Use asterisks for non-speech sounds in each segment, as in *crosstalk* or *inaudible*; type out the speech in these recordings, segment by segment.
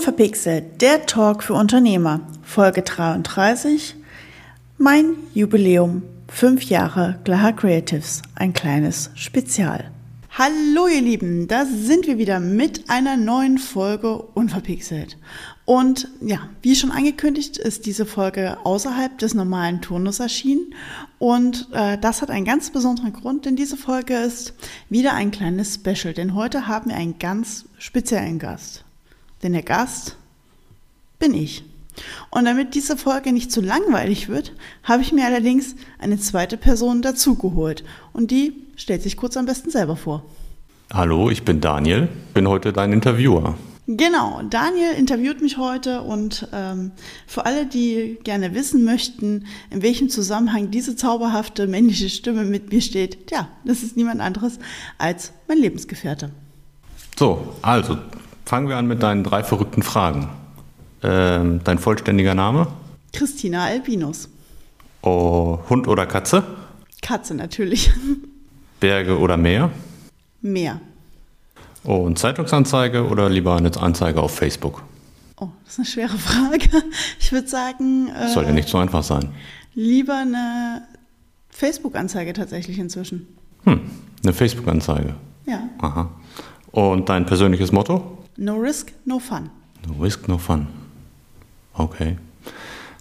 Unverpixelt, der Talk für Unternehmer, Folge 33. Mein Jubiläum, fünf Jahre Glaha Creatives, ein kleines Spezial. Hallo ihr Lieben, da sind wir wieder mit einer neuen Folge Unverpixelt. Und ja, wie schon angekündigt, ist diese Folge außerhalb des normalen Turnus erschienen. Und äh, das hat einen ganz besonderen Grund, denn diese Folge ist wieder ein kleines Special. Denn heute haben wir einen ganz speziellen Gast. Denn der Gast bin ich. Und damit diese Folge nicht zu langweilig wird, habe ich mir allerdings eine zweite Person dazugeholt. Und die stellt sich kurz am besten selber vor. Hallo, ich bin Daniel, bin heute dein Interviewer. Genau, Daniel interviewt mich heute und ähm, für alle, die gerne wissen möchten, in welchem Zusammenhang diese zauberhafte männliche Stimme mit mir steht, ja, das ist niemand anderes als mein Lebensgefährte. So, also fangen wir an mit deinen drei verrückten Fragen. Ähm, dein vollständiger Name? Christina Albinus. Oh, Hund oder Katze? Katze natürlich. Berge oder Meer? Meer. Und Zeitungsanzeige oder lieber eine Anzeige auf Facebook? Oh, das ist eine schwere Frage. Ich würde sagen. Äh, Soll ja nicht so einfach sein. Lieber eine Facebook-Anzeige tatsächlich inzwischen. Hm, eine Facebook-Anzeige. Ja. Aha. Und dein persönliches Motto? No risk, no fun. No risk, no fun. Okay.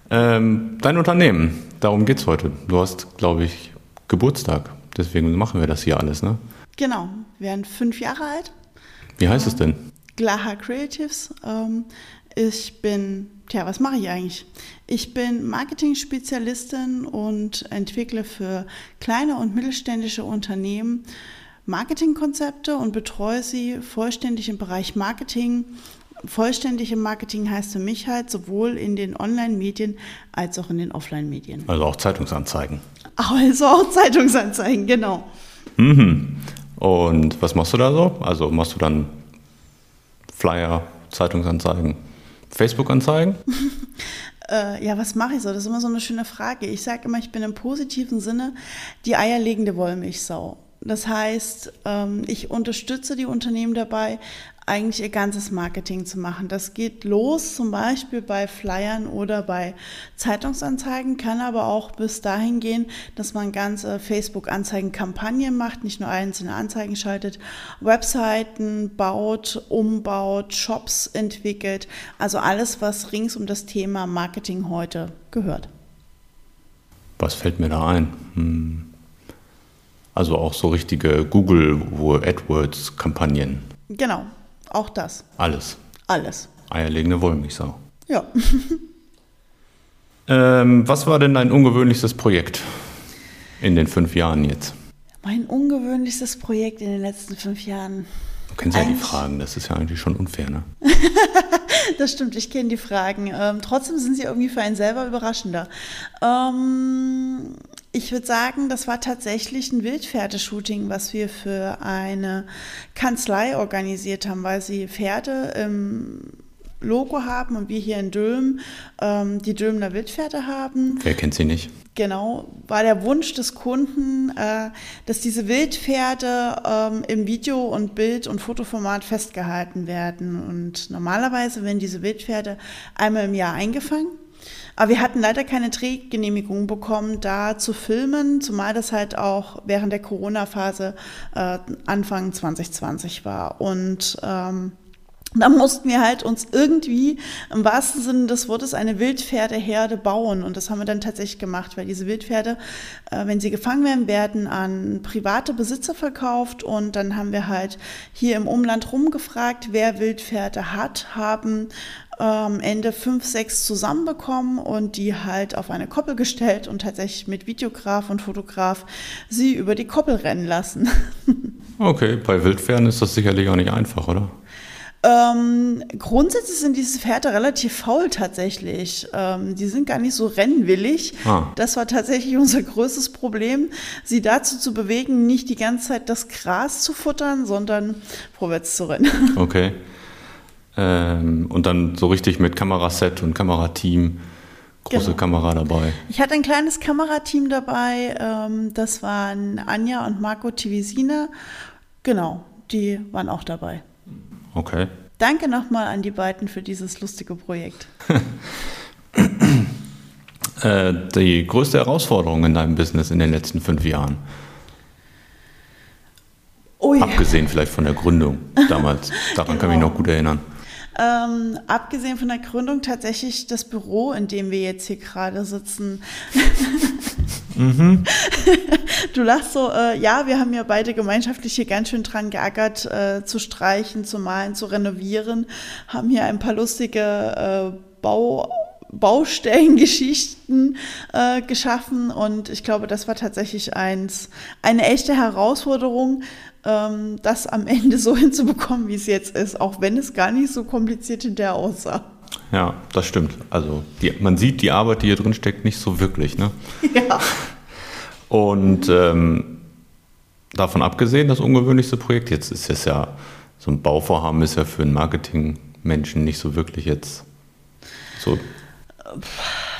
Ähm, dein Unternehmen, darum geht es heute. Du hast, glaube ich, Geburtstag. Deswegen machen wir das hier alles, ne? Genau. Wir werden fünf Jahre alt. Wie heißt ähm, es denn? Glaha Creatives. Ähm, ich bin, tja, was mache ich eigentlich? Ich bin Marketing-Spezialistin und entwickle für kleine und mittelständische Unternehmen Marketingkonzepte und betreue sie vollständig im Bereich Marketing vollständig im Marketing heißt für mich halt sowohl in den Online-Medien als auch in den Offline-Medien. Also auch Zeitungsanzeigen. Also auch Zeitungsanzeigen, genau. Mhm. Und was machst du da so? Also machst du dann Flyer, Zeitungsanzeigen, Facebook-Anzeigen? *laughs* äh, ja, was mache ich so? Das ist immer so eine schöne Frage. Ich sage immer, ich bin im positiven Sinne die eierlegende Wollmilchsau. Das heißt, ähm, ich unterstütze die Unternehmen dabei, eigentlich ihr ganzes Marketing zu machen. Das geht los zum Beispiel bei Flyern oder bei Zeitungsanzeigen, kann aber auch bis dahin gehen, dass man ganze Facebook-Anzeigen-Kampagnen macht, nicht nur einzelne Anzeigen schaltet, Webseiten baut, umbaut, Shops entwickelt, also alles, was rings um das Thema Marketing heute gehört. Was fällt mir da ein? Hm. Also auch so richtige Google AdWords-Kampagnen. Genau, auch das. Alles. Alles. Eierlegende Wollmilchsau. Ja. *laughs* ähm, was war denn dein ungewöhnlichstes Projekt in den fünf Jahren jetzt? Mein ungewöhnlichstes Projekt in den letzten fünf Jahren. Du kennst ja die Fragen, das ist ja eigentlich schon unfair, ne? *laughs* das stimmt, ich kenne die Fragen. Ähm, trotzdem sind sie irgendwie für einen selber überraschender. Ähm, ich würde sagen, das war tatsächlich ein Wildpferdeshooting, was wir für eine Kanzlei organisiert haben, weil sie Pferde im Logo haben und wir hier in Dülmen ähm, die Dülmener Wildpferde haben. Wer kennt sie nicht? Genau, war der Wunsch des Kunden, äh, dass diese Wildpferde ähm, im Video- und Bild- und Fotoformat festgehalten werden. Und normalerweise werden diese Wildpferde einmal im Jahr eingefangen aber wir hatten leider keine Drehgenehmigung bekommen, da zu filmen, zumal das halt auch während der Corona-Phase äh, Anfang 2020 war. Und ähm, da mussten wir halt uns irgendwie im wahrsten Sinne des Wortes eine Wildpferdeherde bauen. Und das haben wir dann tatsächlich gemacht, weil diese Wildpferde, äh, wenn sie gefangen werden, werden an private Besitzer verkauft. Und dann haben wir halt hier im Umland rumgefragt, wer Wildpferde hat, haben am Ende fünf, sechs zusammenbekommen und die halt auf eine Koppel gestellt und tatsächlich mit Videograf und Fotograf sie über die Koppel rennen lassen. *laughs* Okay, bei Wildpferden ist das sicherlich auch nicht einfach, oder? Ähm, grundsätzlich sind diese Pferde relativ faul tatsächlich. Ähm, die sind gar nicht so rennwillig. Ah. Das war tatsächlich *laughs* unser größtes Problem, sie dazu zu bewegen, nicht die ganze Zeit das Gras zu futtern, sondern vorwärts zu rennen. Okay. Ähm, und dann so richtig mit Kameraset und Kamerateam, große genau. Kamera dabei. Ich hatte ein kleines Kamerateam dabei, ähm, das waren Anja und Marco Tivisina. Genau, die waren auch dabei. Okay. Danke nochmal an die beiden für dieses lustige Projekt. *clears throat* äh, die größte Herausforderung in deinem Business in den letzten fünf Jahren? Ui. Abgesehen vielleicht von der Gründung damals. Daran genau. kann ich mich noch gut erinnern. Ähm, abgesehen von der Gründung tatsächlich das Büro, in dem wir jetzt hier gerade sitzen. mhm. *laughs* Du lachst so, äh, ja, wir haben ja beide gemeinschaftlich hier ganz schön dran geackert, äh, zu streichen, zu malen, zu renovieren, haben hier ein paar lustige äh, Bau Baustellengeschichten äh, geschaffen und ich glaube, das war tatsächlich eins, eine echte Herausforderung, ähm, das am Ende so *laughs* hinzubekommen, wie es jetzt ist, auch wenn es gar nicht so kompliziert hinterher aussah. Ja, das stimmt. Also die, man sieht die Arbeit, die hier drin steckt, nicht so wirklich. Ne? *laughs* Ja. Und ähm, davon abgesehen, das ungewöhnlichste Projekt, jetzt ist es ja, so ein Bauvorhaben ist ja für einen Marketingmenschen nicht so wirklich jetzt so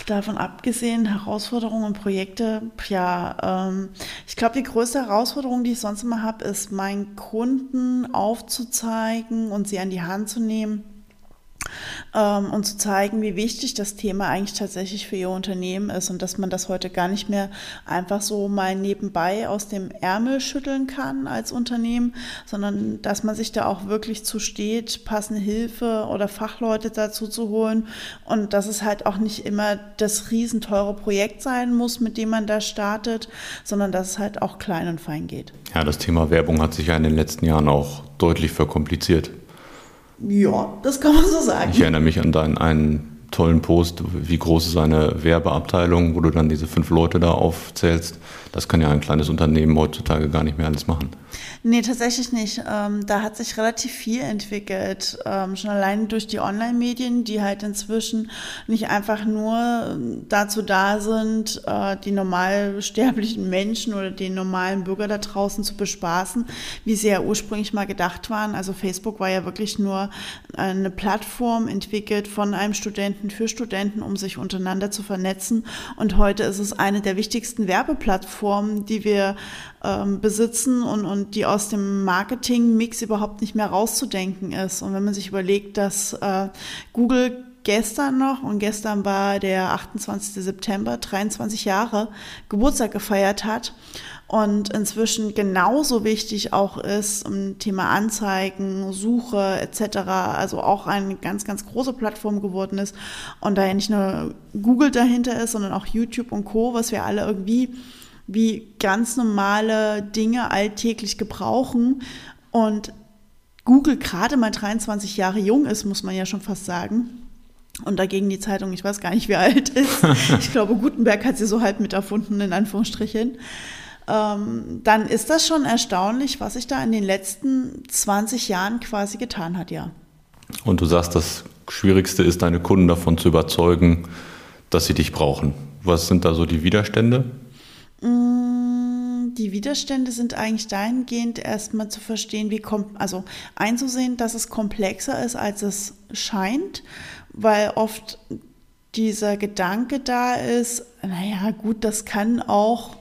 davon abgesehen, Herausforderungen und Projekte, ja, ähm, ich glaube, die größte Herausforderung, die ich sonst immer habe, ist, meinen Kunden aufzuzeigen und sie an die Hand zu nehmen ähm, und zu zeigen, wie wichtig das Thema eigentlich tatsächlich für ihr Unternehmen ist und dass man das heute gar nicht mehr einfach so mal nebenbei aus dem Ärmel schütteln kann als Unternehmen, sondern dass man sich da auch wirklich zu steht, passende Hilfe oder Fachleute dazu zu holen und dass es halt auch nicht immer das riesenteure Projekt sein muss, mit dem man da startet, sondern dass es halt auch klein und fein geht. Ja, das Thema Werbung hat sich ja in den letzten Jahren auch deutlich verkompliziert. Ja, das kann man so sagen. Ich erinnere mich an deinen einen tollen Post, wie groß ist eine Werbeabteilung, wo du dann diese fünf Leute da aufzählst. Das kann ja ein kleines Unternehmen heutzutage gar nicht mehr alles machen. Nee, tatsächlich nicht. Ähm, da hat sich relativ viel entwickelt. Ähm, schon allein durch die Online-Medien, die halt inzwischen nicht einfach nur ähm, dazu da sind, äh, die normal sterblichen Menschen oder den normalen Bürger da draußen zu bespaßen, wie sie ja ursprünglich mal gedacht waren. Also Facebook war ja wirklich nur eine Plattform entwickelt von einem Studenten für Studenten, um sich untereinander zu vernetzen. Und heute ist es eine der wichtigsten Werbeplattformen, die wir ähm, besitzen und, und die aus dem Marketing-Mix überhaupt nicht mehr rauszudenken ist. Und wenn man sich überlegt, dass äh, Google gestern noch, und gestern war der 28. September, 23 Jahre Geburtstag gefeiert hat und inzwischen genauso wichtig auch ist im Thema Anzeigen, Suche etc., also auch eine ganz, ganz große Plattform geworden ist und da ja nicht nur Google dahinter ist, sondern auch YouTube und Co., was wir alle irgendwie wie ganz normale Dinge alltäglich gebrauchen und Google gerade mal 23 Jahre jung ist, muss man ja schon fast sagen. Und dagegen die Zeitung, ich weiß gar nicht, wie alt ist. *laughs* Ich glaube, Gutenberg hat sie so halb mit erfunden, in Anführungsstrichen. Ähm, dann ist das schon erstaunlich, was sich da in den letzten 20 Jahren quasi getan hat, ja. Und du sagst, das Schwierigste ist, deine Kunden davon zu überzeugen, dass sie dich brauchen. Was sind da so die Widerstände? Mm, die Widerstände sind eigentlich dahingehend, erstmal zu verstehen, wie kommt, also einzusehen, dass es komplexer ist, als es scheint, weil oft dieser Gedanke da ist, naja, gut, das kann auch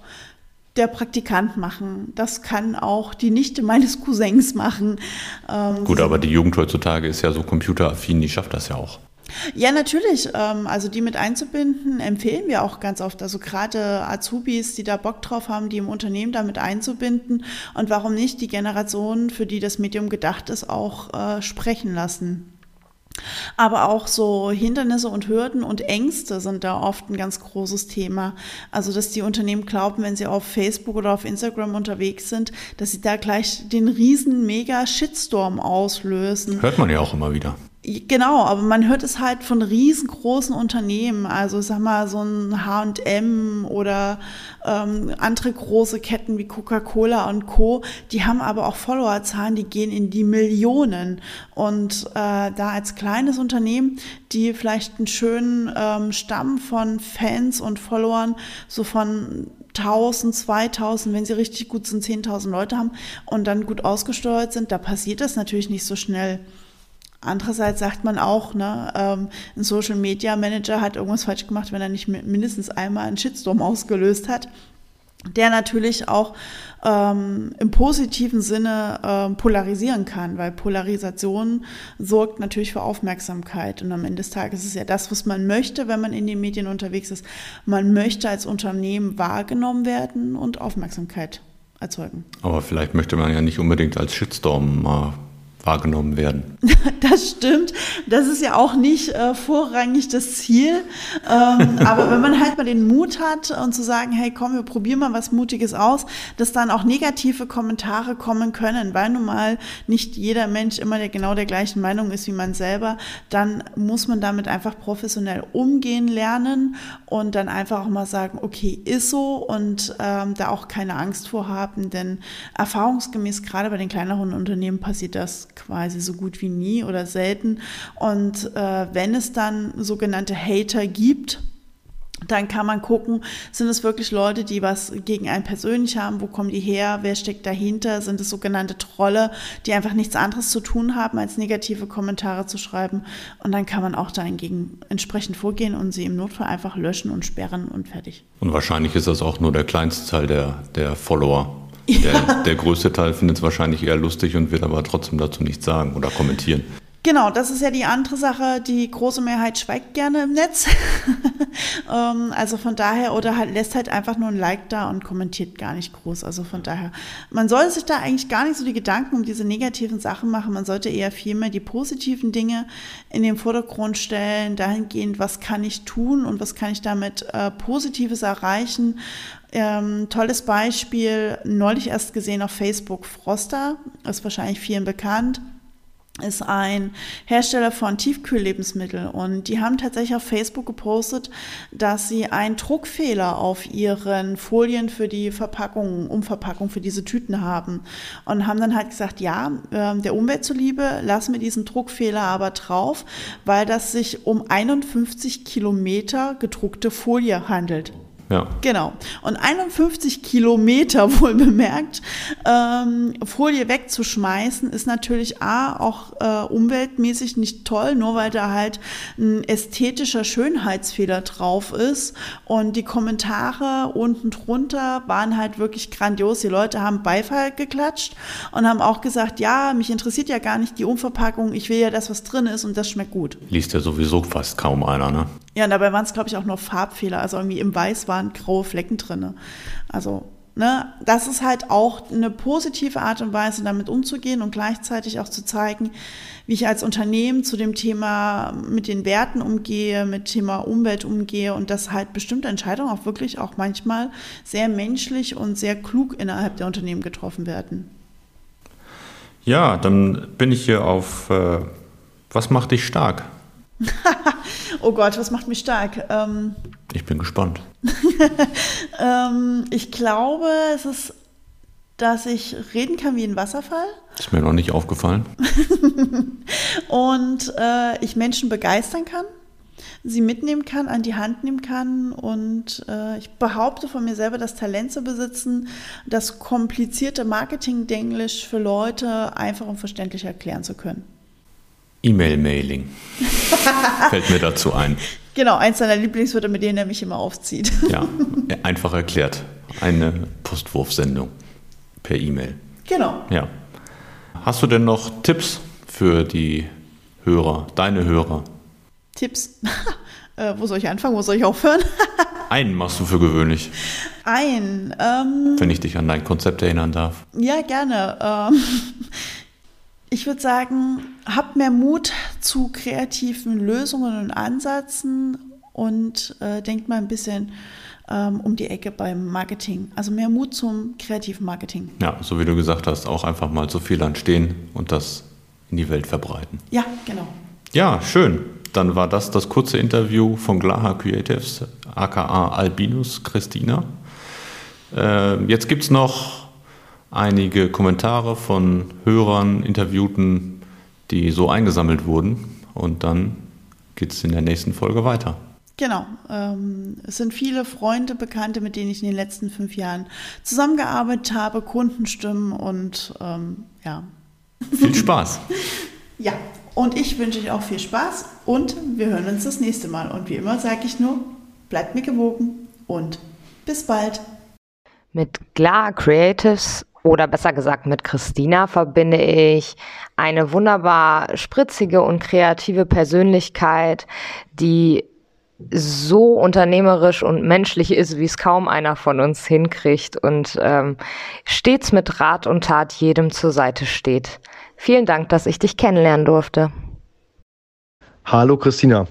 der Praktikant machen. Das kann auch die Nichte meines Cousins machen. Ähm, Gut, aber die Jugend heutzutage ist ja so computeraffin, die schafft das ja auch. Ja, natürlich. Ähm, also die mit einzubinden, empfehlen wir auch ganz oft. Also gerade Azubis, die da Bock drauf haben, die im Unternehmen damit einzubinden und warum nicht die Generation, für die das Medium gedacht ist, auch äh, sprechen lassen. Aber auch so Hindernisse und Hürden und Ängste sind da oft ein ganz großes Thema. Also, dass die Unternehmen glauben, wenn sie auf Facebook oder auf Instagram unterwegs sind, dass sie da gleich den riesen mega Shitstorm auslösen. Hört man ja auch immer wieder. Genau, aber man hört es halt von riesengroßen Unternehmen, also sag mal so ein H&M oder ähm, andere große Ketten wie Coca-Cola und Co. Die haben aber auch Followerzahlen, die gehen in die Millionen. Und äh, da als kleines Unternehmen, die vielleicht einen schönen ähm, Stamm von Fans und Followern so von 1000, 2000, wenn sie richtig gut sind, 10.000 Leute haben und dann gut ausgesteuert sind, da passiert das natürlich nicht so schnell. Andererseits sagt man auch, ne, ähm, ein Social Media Manager hat irgendwas falsch gemacht, wenn er nicht mindestens einmal einen Shitstorm *laughs* ausgelöst hat. der natürlich auch ähm, im positiven Sinne ähm, polarisieren kann, weil Polarisation sorgt natürlich für Aufmerksamkeit. Und am Ende des Tages ist es ja das, was man möchte, wenn man in den Medien unterwegs ist. Man möchte als Unternehmen wahrgenommen werden und Aufmerksamkeit erzeugen. Aber vielleicht möchte man ja nicht unbedingt als Shitstorm mal wahrgenommen werden. *laughs* Das stimmt. Das ist ja auch nicht äh, vorrangig das Ziel. Ähm, *laughs* aber wenn man halt mal den Mut hat und zu sagen, hey, komm, wir probieren mal was Mutiges aus, dass dann auch negative Kommentare kommen können, weil nun mal nicht jeder Mensch immer der, genau der gleichen Meinung ist wie man selber, dann muss man damit einfach professionell umgehen lernen und dann einfach auch mal sagen, okay, ist so und ähm, da auch keine Angst vor haben, denn erfahrungsgemäß gerade bei den kleineren Unternehmen passiert das quasi so gut wie nie oder selten. Und äh, wenn es dann sogenannte Hater gibt, dann kann man gucken, sind es wirklich Leute, die was gegen einen persönlich haben, wo kommen die her, wer steckt dahinter, sind es sogenannte Trolle, die einfach nichts anderes zu tun haben, als negative Kommentare zu schreiben. Und dann kann man auch dahingegen entsprechend vorgehen und sie im Notfall einfach löschen und sperren und fertig. Und wahrscheinlich ist das auch nur der kleinste Teil der, der Follower. Der, der größte Teil findet es wahrscheinlich eher lustig und wird aber trotzdem dazu nichts sagen oder kommentieren. Genau, das ist ja die andere Sache. Die große Mehrheit schweigt gerne im Netz. *laughs* Ähm, also von daher, oder halt lässt halt einfach nur ein Like da und kommentiert gar nicht groß. Also von daher, man sollte sich da eigentlich gar nicht so die Gedanken um diese negativen Sachen machen. Man sollte eher vielmehr die positiven Dinge in den Vordergrund stellen, dahingehend, was kann ich tun und was kann ich damit äh, Positives erreichen. Ähm, tolles Beispiel, neulich erst gesehen auf Facebook, Froster, ist wahrscheinlich vielen bekannt ist ein Hersteller von Tiefkühllebensmitteln und die haben tatsächlich auf Facebook gepostet, dass sie einen Druckfehler auf ihren Folien für die Verpackung, Umverpackung für diese Tüten haben und haben dann halt gesagt, ja, äh, der Umwelt zuliebe lassen wir diesen Druckfehler aber drauf, weil das sich um 51 Kilometer gedruckte Folie handelt. Ja. Genau. Und 51 Kilometer *laughs* wohl bemerkt, ähm, Folie wegzuschmeißen, ist natürlich A, auch äh, umweltmäßig nicht toll, nur weil da halt ein ästhetischer Schönheitsfehler drauf ist. Und die Kommentare unten drunter waren halt wirklich grandios. Die Leute haben Beifall geklatscht und haben auch gesagt, ja, mich interessiert ja gar nicht die Umverpackung, ich will ja das, was drin ist und das schmeckt gut. Liest ja sowieso fast kaum einer, ne? Ja, und dabei waren es, glaube ich, auch nur Farbfehler. Also irgendwie im Weiß waren graue Flecken drin. Also, ne, das ist halt auch eine positive Art und Weise, damit umzugehen und gleichzeitig auch zu zeigen, wie ich als Unternehmen zu dem Thema mit den Werten umgehe, mit Thema Umwelt umgehe und dass halt bestimmte Entscheidungen auch wirklich auch manchmal sehr menschlich und sehr klug innerhalb der Unternehmen getroffen werden. Ja, dann bin ich hier auf, äh, was macht dich stark? *laughs* oh Gott, was macht mich stark? Ähm, ich bin gespannt. *laughs* ähm, ich glaube, es ist, dass ich reden kann wie ein Wasserfall. Ist mir noch nicht aufgefallen. *laughs* und äh, ich Menschen begeistern kann, sie mitnehmen kann, an die Hand nehmen kann. Und äh, ich behaupte von mir selber, das Talent zu besitzen, das komplizierte Marketing-Denglisch für Leute einfach und verständlich erklären zu können. E-Mail-Mailing. *laughs* Fällt mir dazu ein. Genau, eins seiner Lieblingswörter, mit denen er mich immer aufzieht. Ja, einfach erklärt. Eine Postwurfsendung per E-Mail. Genau. Ja. Hast du denn noch Tipps für die Hörer, deine Hörer? Tipps? *laughs* äh, wo soll ich anfangen? Wo soll ich aufhören? *laughs* Einen machst du für gewöhnlich. Ein. Ähm, Wenn ich dich an dein Konzept erinnern darf. Ja, gerne. Ähm, ich würde sagen, habt mehr Mut zu kreativen Lösungen und Ansätzen und äh, denkt mal ein bisschen ähm, um die Ecke beim Marketing. Also mehr Mut zum kreativen Marketing. Ja, so wie du gesagt hast, auch einfach mal zu viel anstehen und das in die Welt verbreiten. Ja, genau. Ja, schön. Dann war das das kurze Interview von Glaha Creatives, aka Albinus Christina. Äh, jetzt gibt es noch einige Kommentare von Hörern, Interviewten, die so eingesammelt wurden. Und dann geht es in der nächsten Folge weiter. Genau. Ähm, es sind viele Freunde, Bekannte, mit denen ich in den letzten fünf Jahren zusammengearbeitet habe, Kundenstimmen und ähm, ja. Viel Spaß. *laughs* ja, und ich wünsche euch auch viel Spaß und wir hören uns das nächste Mal. Und wie immer sage ich nur, bleibt mir gewogen und bis bald. Mit Glar Creatives oder besser gesagt mit Christina verbinde ich eine wunderbar spritzige und kreative Persönlichkeit, die so unternehmerisch und menschlich ist, wie es kaum einer von uns hinkriegt und ähm, stets mit Rat und Tat jedem zur Seite steht. Vielen Dank, dass ich dich kennenlernen durfte. Hallo Christina.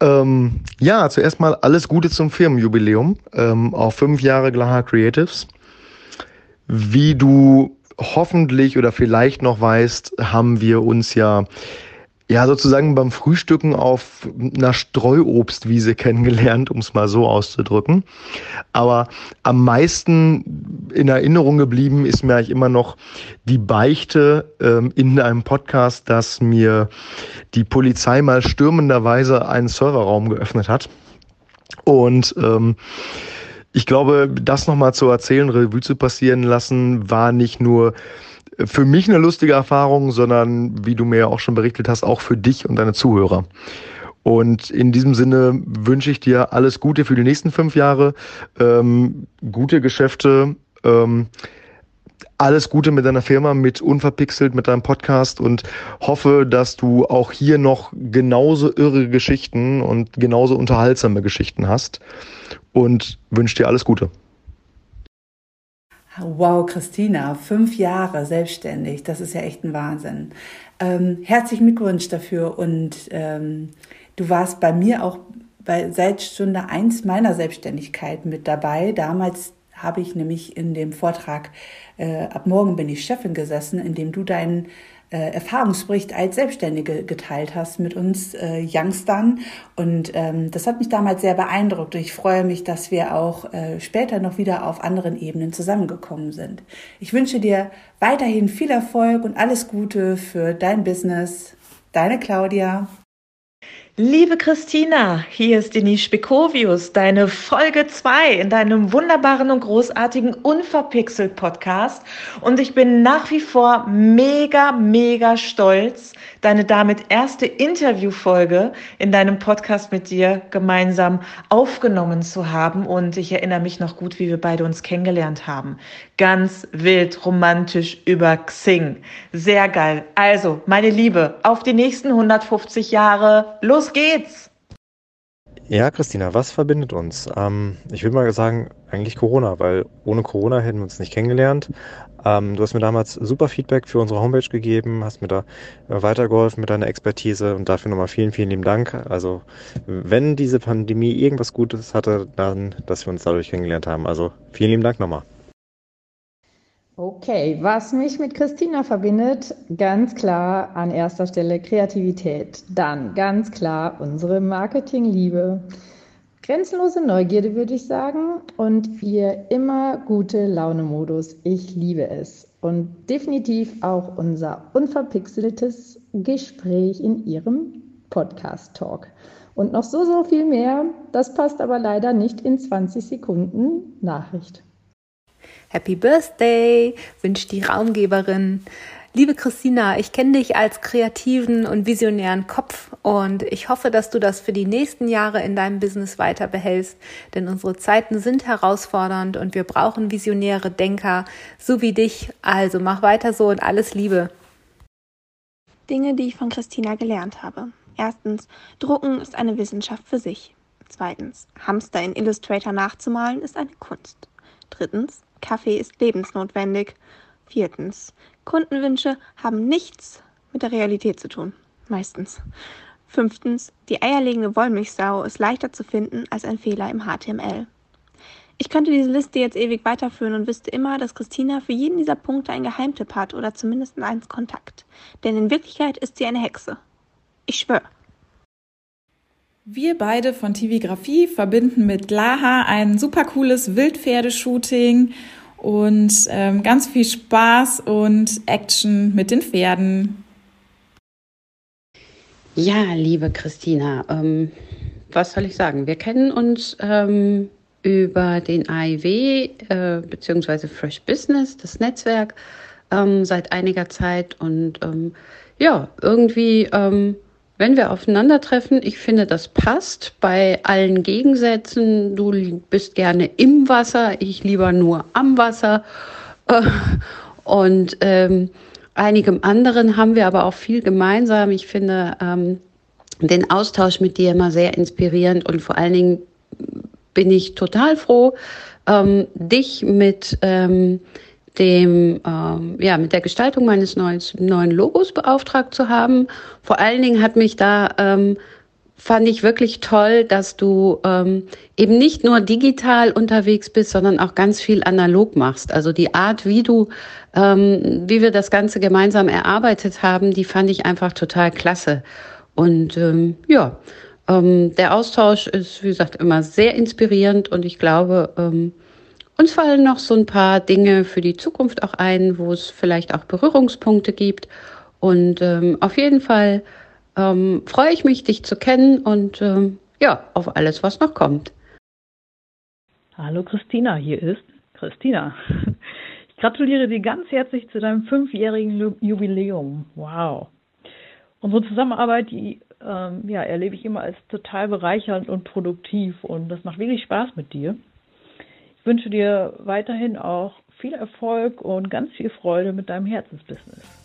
Ähm, ja, zuerst mal alles Gute zum Firmenjubiläum ähm, auf fünf Jahre Glaha Creatives. Wie du hoffentlich oder vielleicht noch weißt, haben wir uns ja ja sozusagen beim Frühstücken auf einer Streuobstwiese *laughs* kennengelernt, um es mal so auszudrücken. Aber am meisten in Erinnerung geblieben ist mir eigentlich immer noch die Beichte ähm, in einem Podcast, dass mir die Polizei mal stürmenderweise einen Serverraum geöffnet hat. Und ähm, ich glaube, das nochmal zu erzählen, Revue zu passieren lassen, war nicht nur für mich eine lustige Erfahrung, sondern wie du mir ja auch schon berichtet hast, auch für dich und deine Zuhörer. Und in diesem Sinne wünsche ich dir alles Gute für die nächsten fünf Jahre, ähm, gute Geschäfte, ähm, alles Gute mit deiner Firma, mit Unverpixelt, mit deinem Podcast und hoffe, dass du auch hier noch genauso irre Geschichten und genauso unterhaltsame Geschichten hast und wünsche dir alles Gute. Wow, Christina, fünf Jahre selbstständig, das ist ja echt ein Wahnsinn. Ähm, herzlichen Glückwunsch dafür und ähm, du warst bei mir auch bei, seit Stunde eins meiner Selbstständigkeit mit dabei. Damals habe ich nämlich in dem Vortrag äh, Ab morgen bin ich Chefin gesessen, in dem du deinen äh, Erfahrungsbericht als Selbstständige geteilt hast mit uns äh, Youngstern. Und ähm, das hat mich damals sehr beeindruckt. Und ich freue mich, dass wir auch äh, später noch wieder auf anderen Ebenen zusammengekommen sind. Ich wünsche dir weiterhin viel Erfolg und alles Gute für dein Business. Deine Claudia. Liebe Christina, hier ist Denise Spekovius, deine Folge 2 in deinem wunderbaren und großartigen Unverpixelt Podcast. Und ich bin nach wie vor mega, mega stolz, deine damit erste Interviewfolge in deinem Podcast mit dir gemeinsam aufgenommen zu haben. Und ich erinnere mich noch gut, wie wir beide uns kennengelernt haben. Ganz wild romantisch über Xing. Sehr geil. Also, meine Liebe, auf die nächsten 150 Jahre. Los geht's! Ja, Christina, was verbindet uns? Ähm, ich würde mal sagen, eigentlich Corona, weil ohne Corona hätten wir uns nicht kennengelernt. Ähm, du hast mir damals super Feedback für unsere Homepage gegeben, hast mir da äh, weitergeholfen mit deiner Expertise und dafür nochmal vielen, vielen lieben Dank. Also, wenn diese Pandemie irgendwas Gutes hatte, dann, dass wir uns dadurch kennengelernt haben. Also, vielen lieben Dank nochmal. Okay, was mich mit Christina verbindet, ganz klar an erster Stelle Kreativität. Dann ganz klar unsere Marketingliebe. Grenzenlose Neugierde würde ich sagen und ihr immer gute Laune-Modus. Ich liebe es. Und definitiv auch unser unverpixeltes Gespräch in ihrem Podcast-Talk. Und noch so, so viel mehr. Das passt aber leider nicht in 20 Sekunden Nachricht. Happy Birthday, wünscht die Raumgeberin. Liebe Christina, ich kenne dich als kreativen und visionären Kopf und ich hoffe, dass du das für die nächsten Jahre in deinem Business weiter behältst, denn unsere Zeiten sind herausfordernd und wir brauchen visionäre Denker, so wie dich. Also mach weiter so und alles Liebe. Dinge, die ich von Christina gelernt habe. Erstens, Drucken ist eine Wissenschaft für sich. Zweitens, Hamster in Illustrator nachzumalen ist eine Kunst. Drittens, Kaffee ist lebensnotwendig. Viertens. Kundenwünsche haben nichts mit der Realität zu tun. Meistens. Fünftens. Die eierlegende Wollmilchsau ist leichter zu finden als ein Fehler im HTML. Ich könnte diese Liste jetzt ewig weiterführen und wüsste immer, dass Christina für jeden dieser Punkte einen Geheimtipp hat oder zumindest eins Kontakt. Denn in Wirklichkeit ist sie eine Hexe. Ich schwöre. Wir beide von TV Graphie verbinden mit Laha ein super cooles Wildpferdeshooting und ähm, ganz viel Spaß und Action mit den Pferden. Ja, liebe Christina, ähm, was soll ich sagen? Wir kennen uns ähm, über den AIW äh, bzw. Fresh Business, das Netzwerk, ähm, seit einiger Zeit und ähm, ja, irgendwie ähm, wenn wir aufeinandertreffen, ich finde, das passt bei allen Gegensätzen. Du bist gerne im Wasser, ich lieber nur am Wasser. Äh, und ähm, einigem anderen haben wir aber auch viel gemeinsam. Ich finde ähm, den Austausch mit dir immer sehr inspirierend und vor allen Dingen bin ich total froh, ähm, dich mit ähm, dem, ähm, ja, mit der Gestaltung meines neuen, neuen Logos beauftragt zu haben. Vor allen Dingen hat mich da, ähm, fand ich wirklich toll, dass du ähm, eben nicht nur digital unterwegs bist, sondern auch ganz viel analog machst. Also die Art, wie du, ähm, wie wir das Ganze gemeinsam erarbeitet haben, die fand ich einfach total klasse. Und ähm, ja, ähm, der Austausch ist, wie gesagt, immer sehr inspirierend und ich glaube, ähm, uns fallen noch so ein paar Dinge für die Zukunft auch ein, wo es vielleicht auch Berührungspunkte gibt. Und ähm, auf jeden Fall ähm, freue ich mich, dich zu kennen und ähm, ja, auf alles, was noch kommt. Hallo Christina, hier ist Christina. Ich gratuliere dir ganz herzlich zu deinem fünfjährigen Jubiläum. Wow. Unsere Zusammenarbeit, die ähm, ja, erlebe ich immer als total bereichernd und produktiv und das macht wirklich Spaß mit dir. Ich wünsche dir weiterhin auch viel Erfolg und ganz viel Freude mit deinem Herzensbusiness.